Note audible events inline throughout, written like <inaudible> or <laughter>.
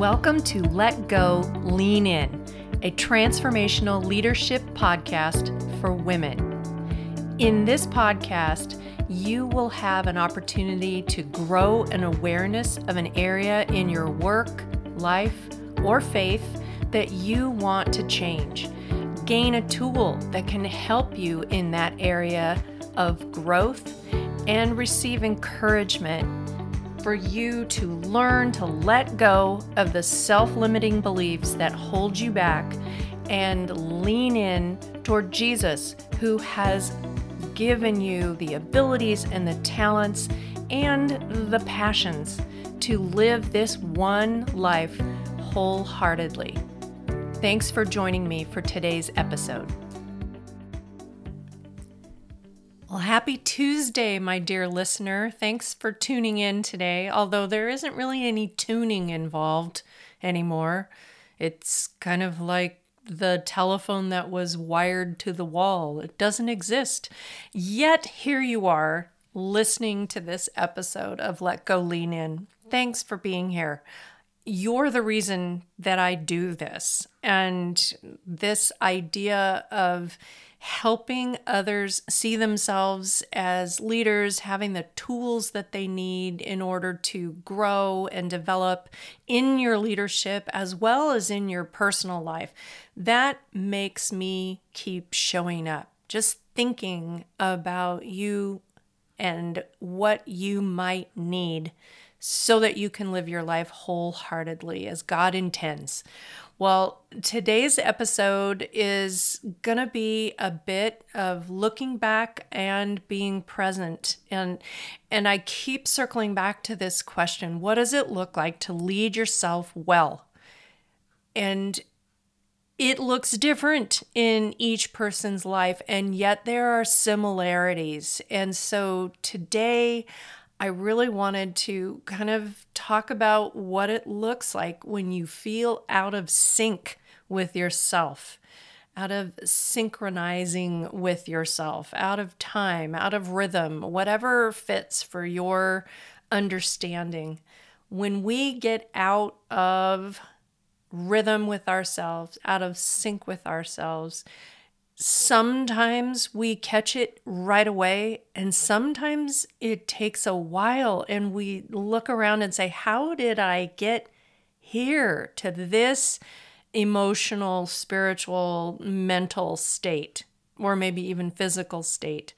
Welcome to Let Go, Lean In, a transformational leadership podcast for women. In this podcast, you will have an opportunity to grow an awareness of an area in your work, life, or faith that you want to change. Gain a tool that can help you in that area of growth and receive encouragement for you to learn to let go of the self limiting beliefs that hold you back and lean in toward Jesus, who has given you the abilities and the talents and the passions to live this one life wholeheartedly. Thanks for joining me for today's episode. Well, happy Tuesday, my dear listener. Thanks for tuning in today. Although there isn't really any tuning involved anymore, it's kind of like the telephone that was wired to the wall. It doesn't exist. Yet here you are listening to this episode of Let Go Lean In. Thanks for being here. You're the reason that I do this. And this idea of helping others see themselves as leaders, having the tools that they need in order to grow and develop in your leadership as well as in your personal life. That makes me keep showing up. Just thinking about you and what you might need so that you can live your life wholeheartedly as God intends. Well, today's episode is going to be a bit of looking back and being present. And and I keep circling back to this question, what does it look like to lead yourself well? And it looks different in each person's life and yet there are similarities. And so today I really wanted to kind of talk about what it looks like when you feel out of sync with yourself, out of synchronizing with yourself, out of time, out of rhythm, whatever fits for your understanding. When we get out of rhythm with ourselves, out of sync with ourselves, sometimes we catch it right away, and sometimes it takes a while, and we look around and say, How did I get here to this emotional, spiritual, mental state, or maybe even physical state?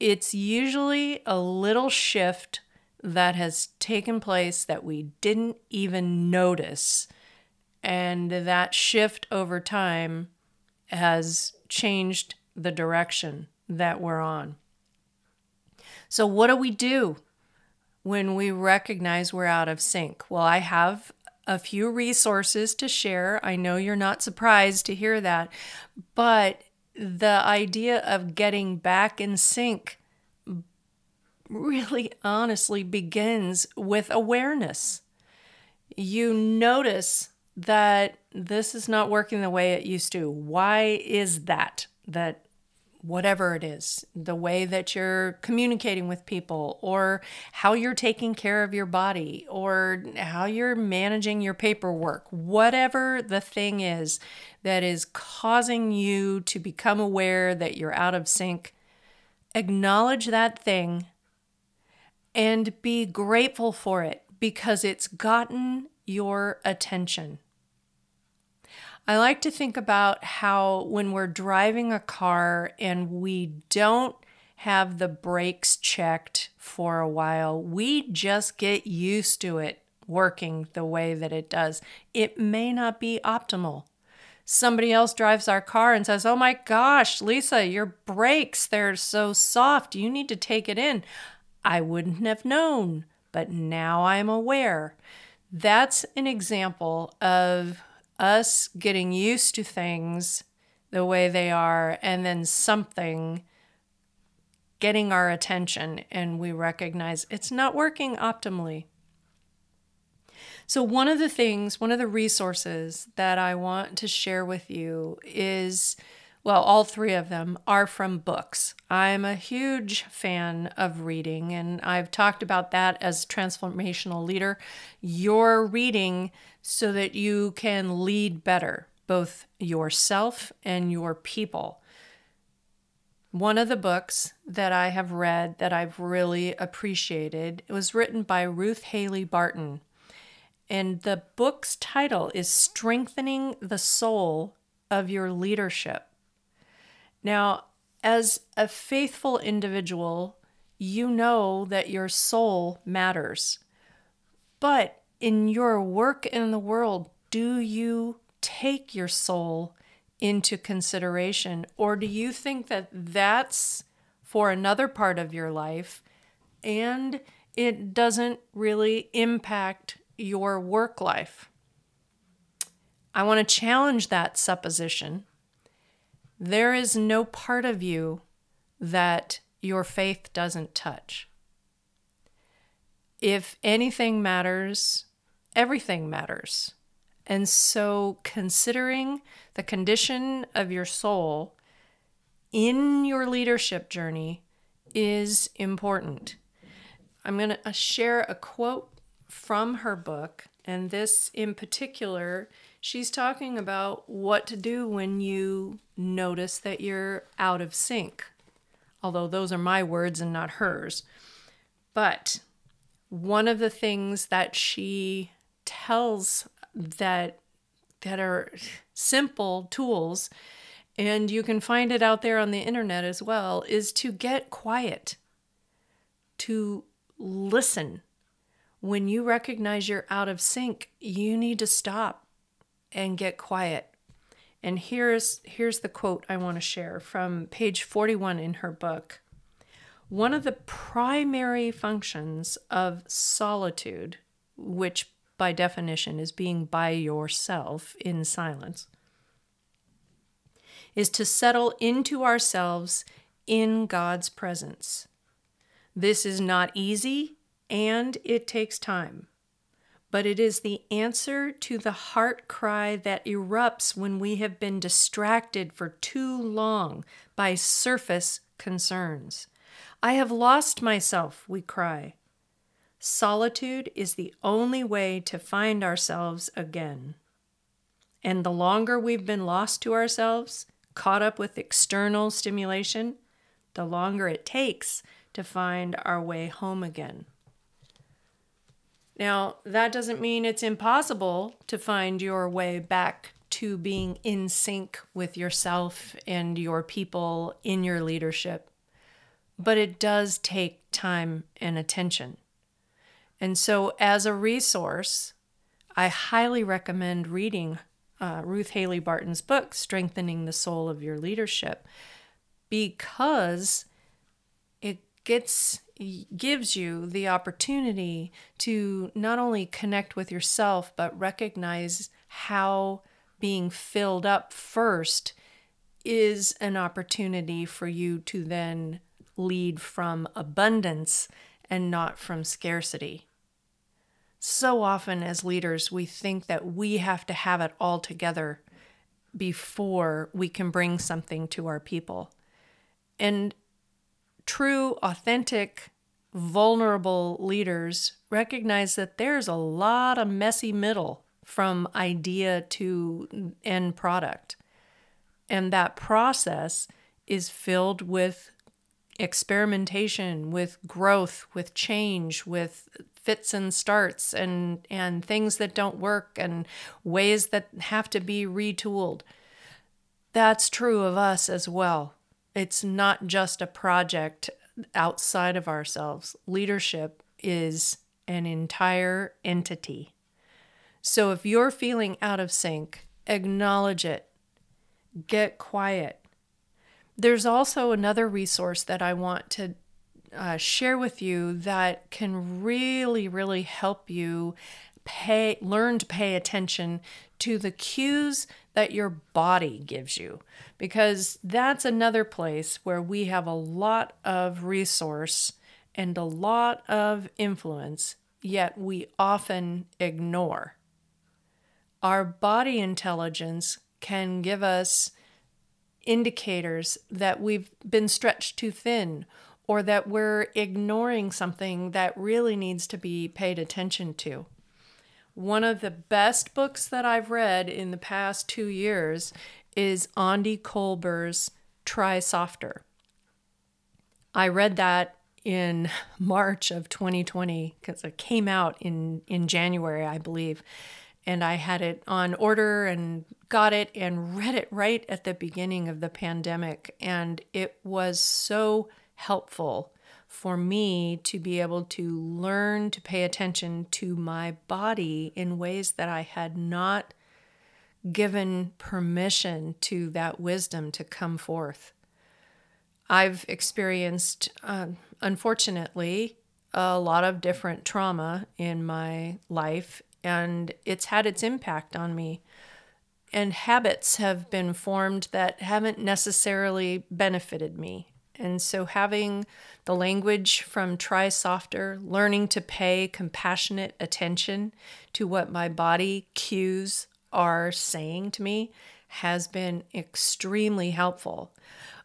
It's usually a little shift that has taken place that we didn't even notice. And that shift over time has changed the direction that we're on. So, what do we do when we recognize we're out of sync? Well, I have a few resources to share. I know you're not surprised to hear that, but the idea of getting back in sync really honestly begins with awareness. You notice that this is not working the way it used to. Why is that? That whatever it is, the way that you're communicating with people, or how you're taking care of your body, or how you're managing your paperwork, whatever the thing is that is causing you to become aware that you're out of sync, acknowledge that thing and be grateful for it because it's gotten your attention. I like to think about how when we're driving a car and we don't have the brakes checked for a while, we just get used to it working the way that it does. It may not be optimal. Somebody else drives our car and says, Oh my gosh, Lisa, your brakes, they're so soft. You need to take it in. I wouldn't have known, but now I'm aware. That's an example of us getting used to things the way they are and then something getting our attention and we recognize it's not working optimally. So, one of the things, one of the resources that I want to share with you is well, all three of them are from books. I'm a huge fan of reading, and I've talked about that as transformational leader. You're reading so that you can lead better, both yourself and your people. One of the books that I have read that I've really appreciated was written by Ruth Haley Barton. And the book's title is Strengthening the Soul of Your Leadership. Now, as a faithful individual, you know that your soul matters. But in your work in the world, do you take your soul into consideration? Or do you think that that's for another part of your life and it doesn't really impact your work life? I want to challenge that supposition there is no part of you that your faith doesn't touch. If anything matters, everything matters. And so, considering the condition of your soul in your leadership journey is important. I'm going to uh, share a quote from her book, and this in particular she's talking about what to do when you notice that you're out of sync. Although those are my words and not hers. But one of the things that she tells that that are simple tools and you can find it out there on the internet as well is to get quiet to listen when you recognize you're out of sync you need to stop and get quiet. And here's here's the quote I want to share from page 41 in her book. One of the primary functions of solitude, which by definition is being by yourself in silence, is to settle into ourselves in God's presence. This is not easy and it takes time but it is the answer to the heart cry that erupts when we have been distracted for too long by surface concerns. I have lost myself, we cry. Solitude is the only way to find ourselves again. And the longer we've been lost to ourselves, caught up with external stimulation, the longer it takes to find our way home again. Now, that doesn't mean it's impossible to find your way back to being in sync with yourself and your people in your leadership, but it does take time and attention. And so, as a resource, I highly recommend reading uh, Ruth Haley Barton's book, Strengthening the Soul of Your Leadership, because it gets gives you the opportunity to not only connect with yourself, but recognize how being filled up first is an opportunity for you to then lead from abundance and not from scarcity. So often, as leaders, we think that we have to have it all together before we can bring something to our people. And true, authentic, vulnerable leaders recognize that there's a lot of messy middle from idea to end product. And that process is filled with experimentation, with growth, with change, with fits and starts and and things that don't work and ways that have to be retooled. That's true of us as well. It's not just a project outside of ourselves. Leadership is an entire entity. So if you're feeling out of sync, acknowledge it. Get quiet. There's also another resource that I want to uh, share with you that can really, really help you pay learn to pay attention to the cues that your body gives you. Because that's another place where we have a lot of resource and a lot of influence yet we often ignore. Our body intelligence can give us indicators that we've been stretched too thin or that we're ignoring something that really needs to be paid attention to. One of the best books that I've read in the past two years is Aundi Kolber's Try Softer. I read that in <laughs> March of 2020 because it came out in, in January, I believe. And I had it on order and got it and read it right at the beginning of the pandemic. And it was so helpful for me to be able to learn to pay attention to my body in ways that I had not given permission to that wisdom to come forth. I've experienced, uh, unfortunately, a lot of different trauma in my life, and it's had its impact on me. And habits have been formed that haven't necessarily benefited me. And so, having the language from Try Softer, learning to pay compassionate attention to what my body cues are saying to me has been extremely helpful.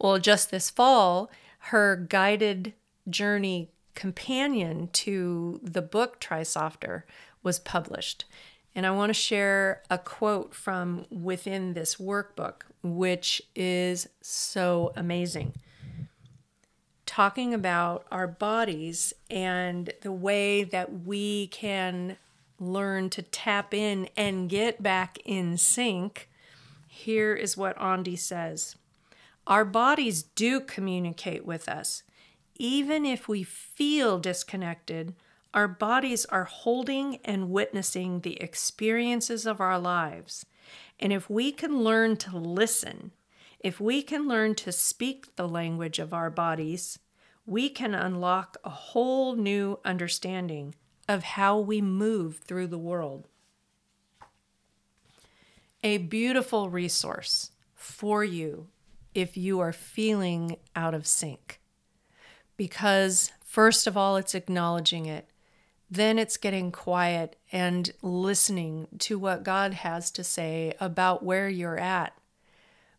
Well, just this fall, her guided journey companion to the book Try Softer was published. And I want to share a quote from within this workbook, which is so amazing talking about our bodies and the way that we can learn to tap in and get back in sync, here is what Aundi says Our bodies do communicate with us. Even if we feel disconnected, our bodies are holding and witnessing the experiences of our lives. And if we can learn to listen, if we can learn to speak the language of our bodies, we can unlock a whole new understanding of how we move through the world. A beautiful resource for you if you are feeling out of sync. Because, first of all, it's acknowledging it. Then it's getting quiet and listening to what God has to say about where you're at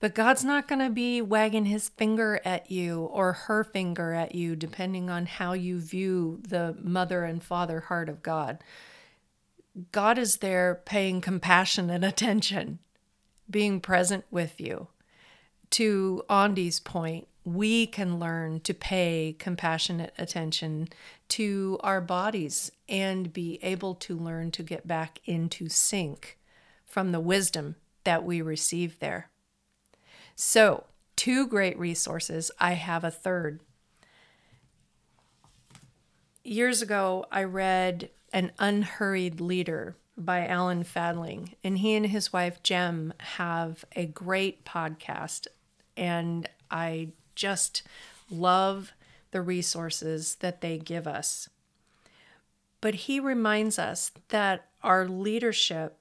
but God's not going to be wagging his finger at you or her finger at you, depending on how you view the mother and father heart of God. God is there paying compassionate attention, being present with you. To Aundi's point, we can learn to pay compassionate attention to our bodies and be able to learn to get back into sync from the wisdom that we receive there. So, two great resources. I have a third. Years ago, I read An Unhurried Leader by Alan Fadling, and he and his wife Gem have a great podcast. And I just love the resources that they give us. But he reminds us that our leadership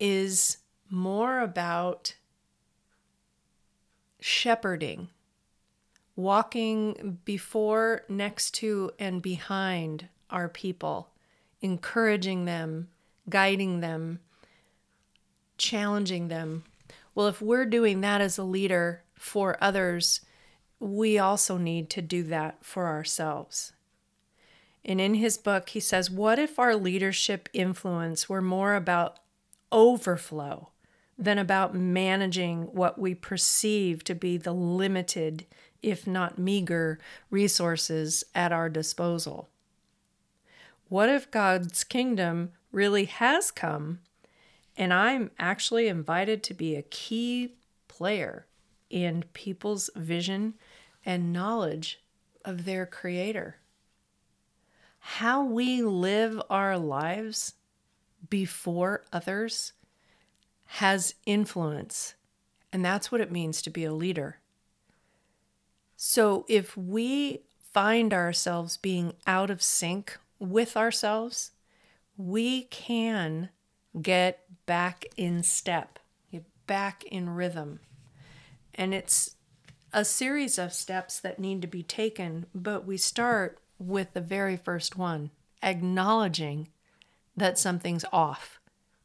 is more about shepherding, walking before, next to, and behind our people, encouraging them, guiding them, challenging them. Well, if we're doing that as a leader for others, we also need to do that for ourselves. And in his book, he says, What if our leadership influence were more about overflow than about managing what we perceive to be the limited, if not meager, resources at our disposal. What if God's kingdom really has come and I'm actually invited to be a key player in people's vision and knowledge of their Creator? How we live our lives before others has influence. And that's what it means to be a leader. So if we find ourselves being out of sync with ourselves, we can get back in step, get back in rhythm. And it's a series of steps that need to be taken, but we start with the very first one acknowledging that something's off,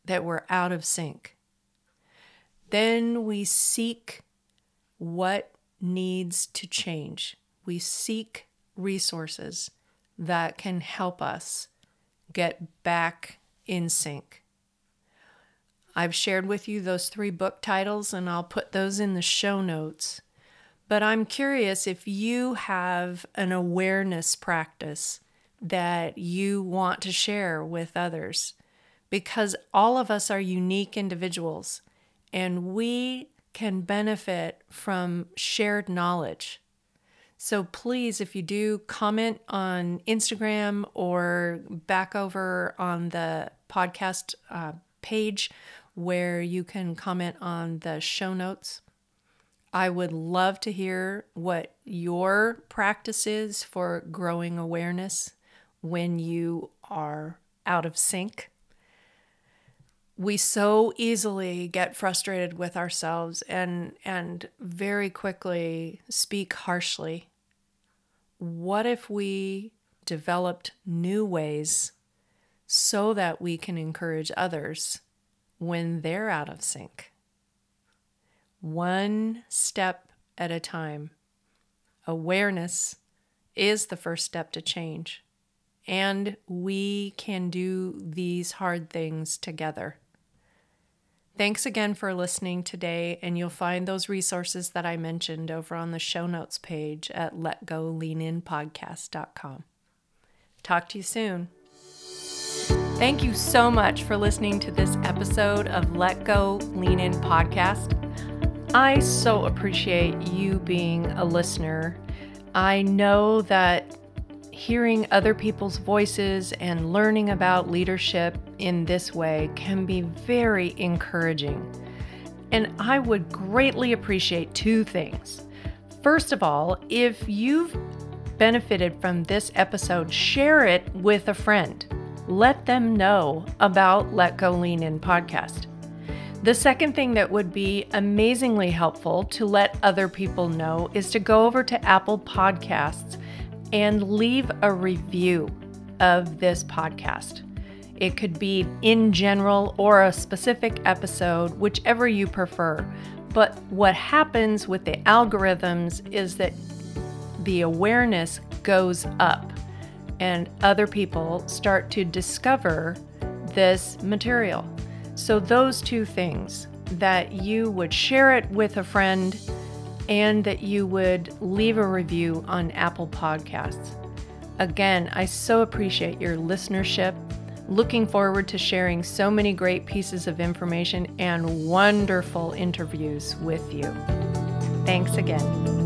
that we're out of sync. Then we seek what needs to change. We seek resources that can help us get back in sync. I've shared with you those three book titles, and I'll put those in the show notes. But I'm curious if you have an awareness practice that you want to share with others, because all of us are unique individuals and we can benefit from shared knowledge. So please, if you do, comment on Instagram or back over on the podcast uh, page where you can comment on the show notes. I would love to hear what your practice is for growing awareness when you are out of sync. We so easily get frustrated with ourselves and and very quickly speak harshly. What if we developed new ways so that we can encourage others when they're out of sync. One step at a time. Awareness is the first step to change. And we can do these hard things together. Thanks again for listening today, and you'll find those resources that I mentioned over on the show notes page at letgoleaninpodcast.com. Talk to you soon. Thank you so much for listening to this episode of Let Go Lean In podcast. I so appreciate you being a listener. I know that hearing other people's voices and learning about leadership in this way can be very encouraging. And I would greatly appreciate two things. First of all, if you've benefited from this episode, share it with a friend let them know about Let Go Lean In podcast. The second thing that would be amazingly helpful to let other people know is to go over to Apple Podcasts and leave a review of this podcast. It could be in general or a specific episode, whichever you prefer. But what happens with the algorithms is that the awareness goes up and other people start to discover this material. So, those two things that you would share it with a friend and that you would leave a review on Apple Podcasts. Again, I so appreciate your listenership. Looking forward to sharing so many great pieces of information and wonderful interviews with you. Thanks again.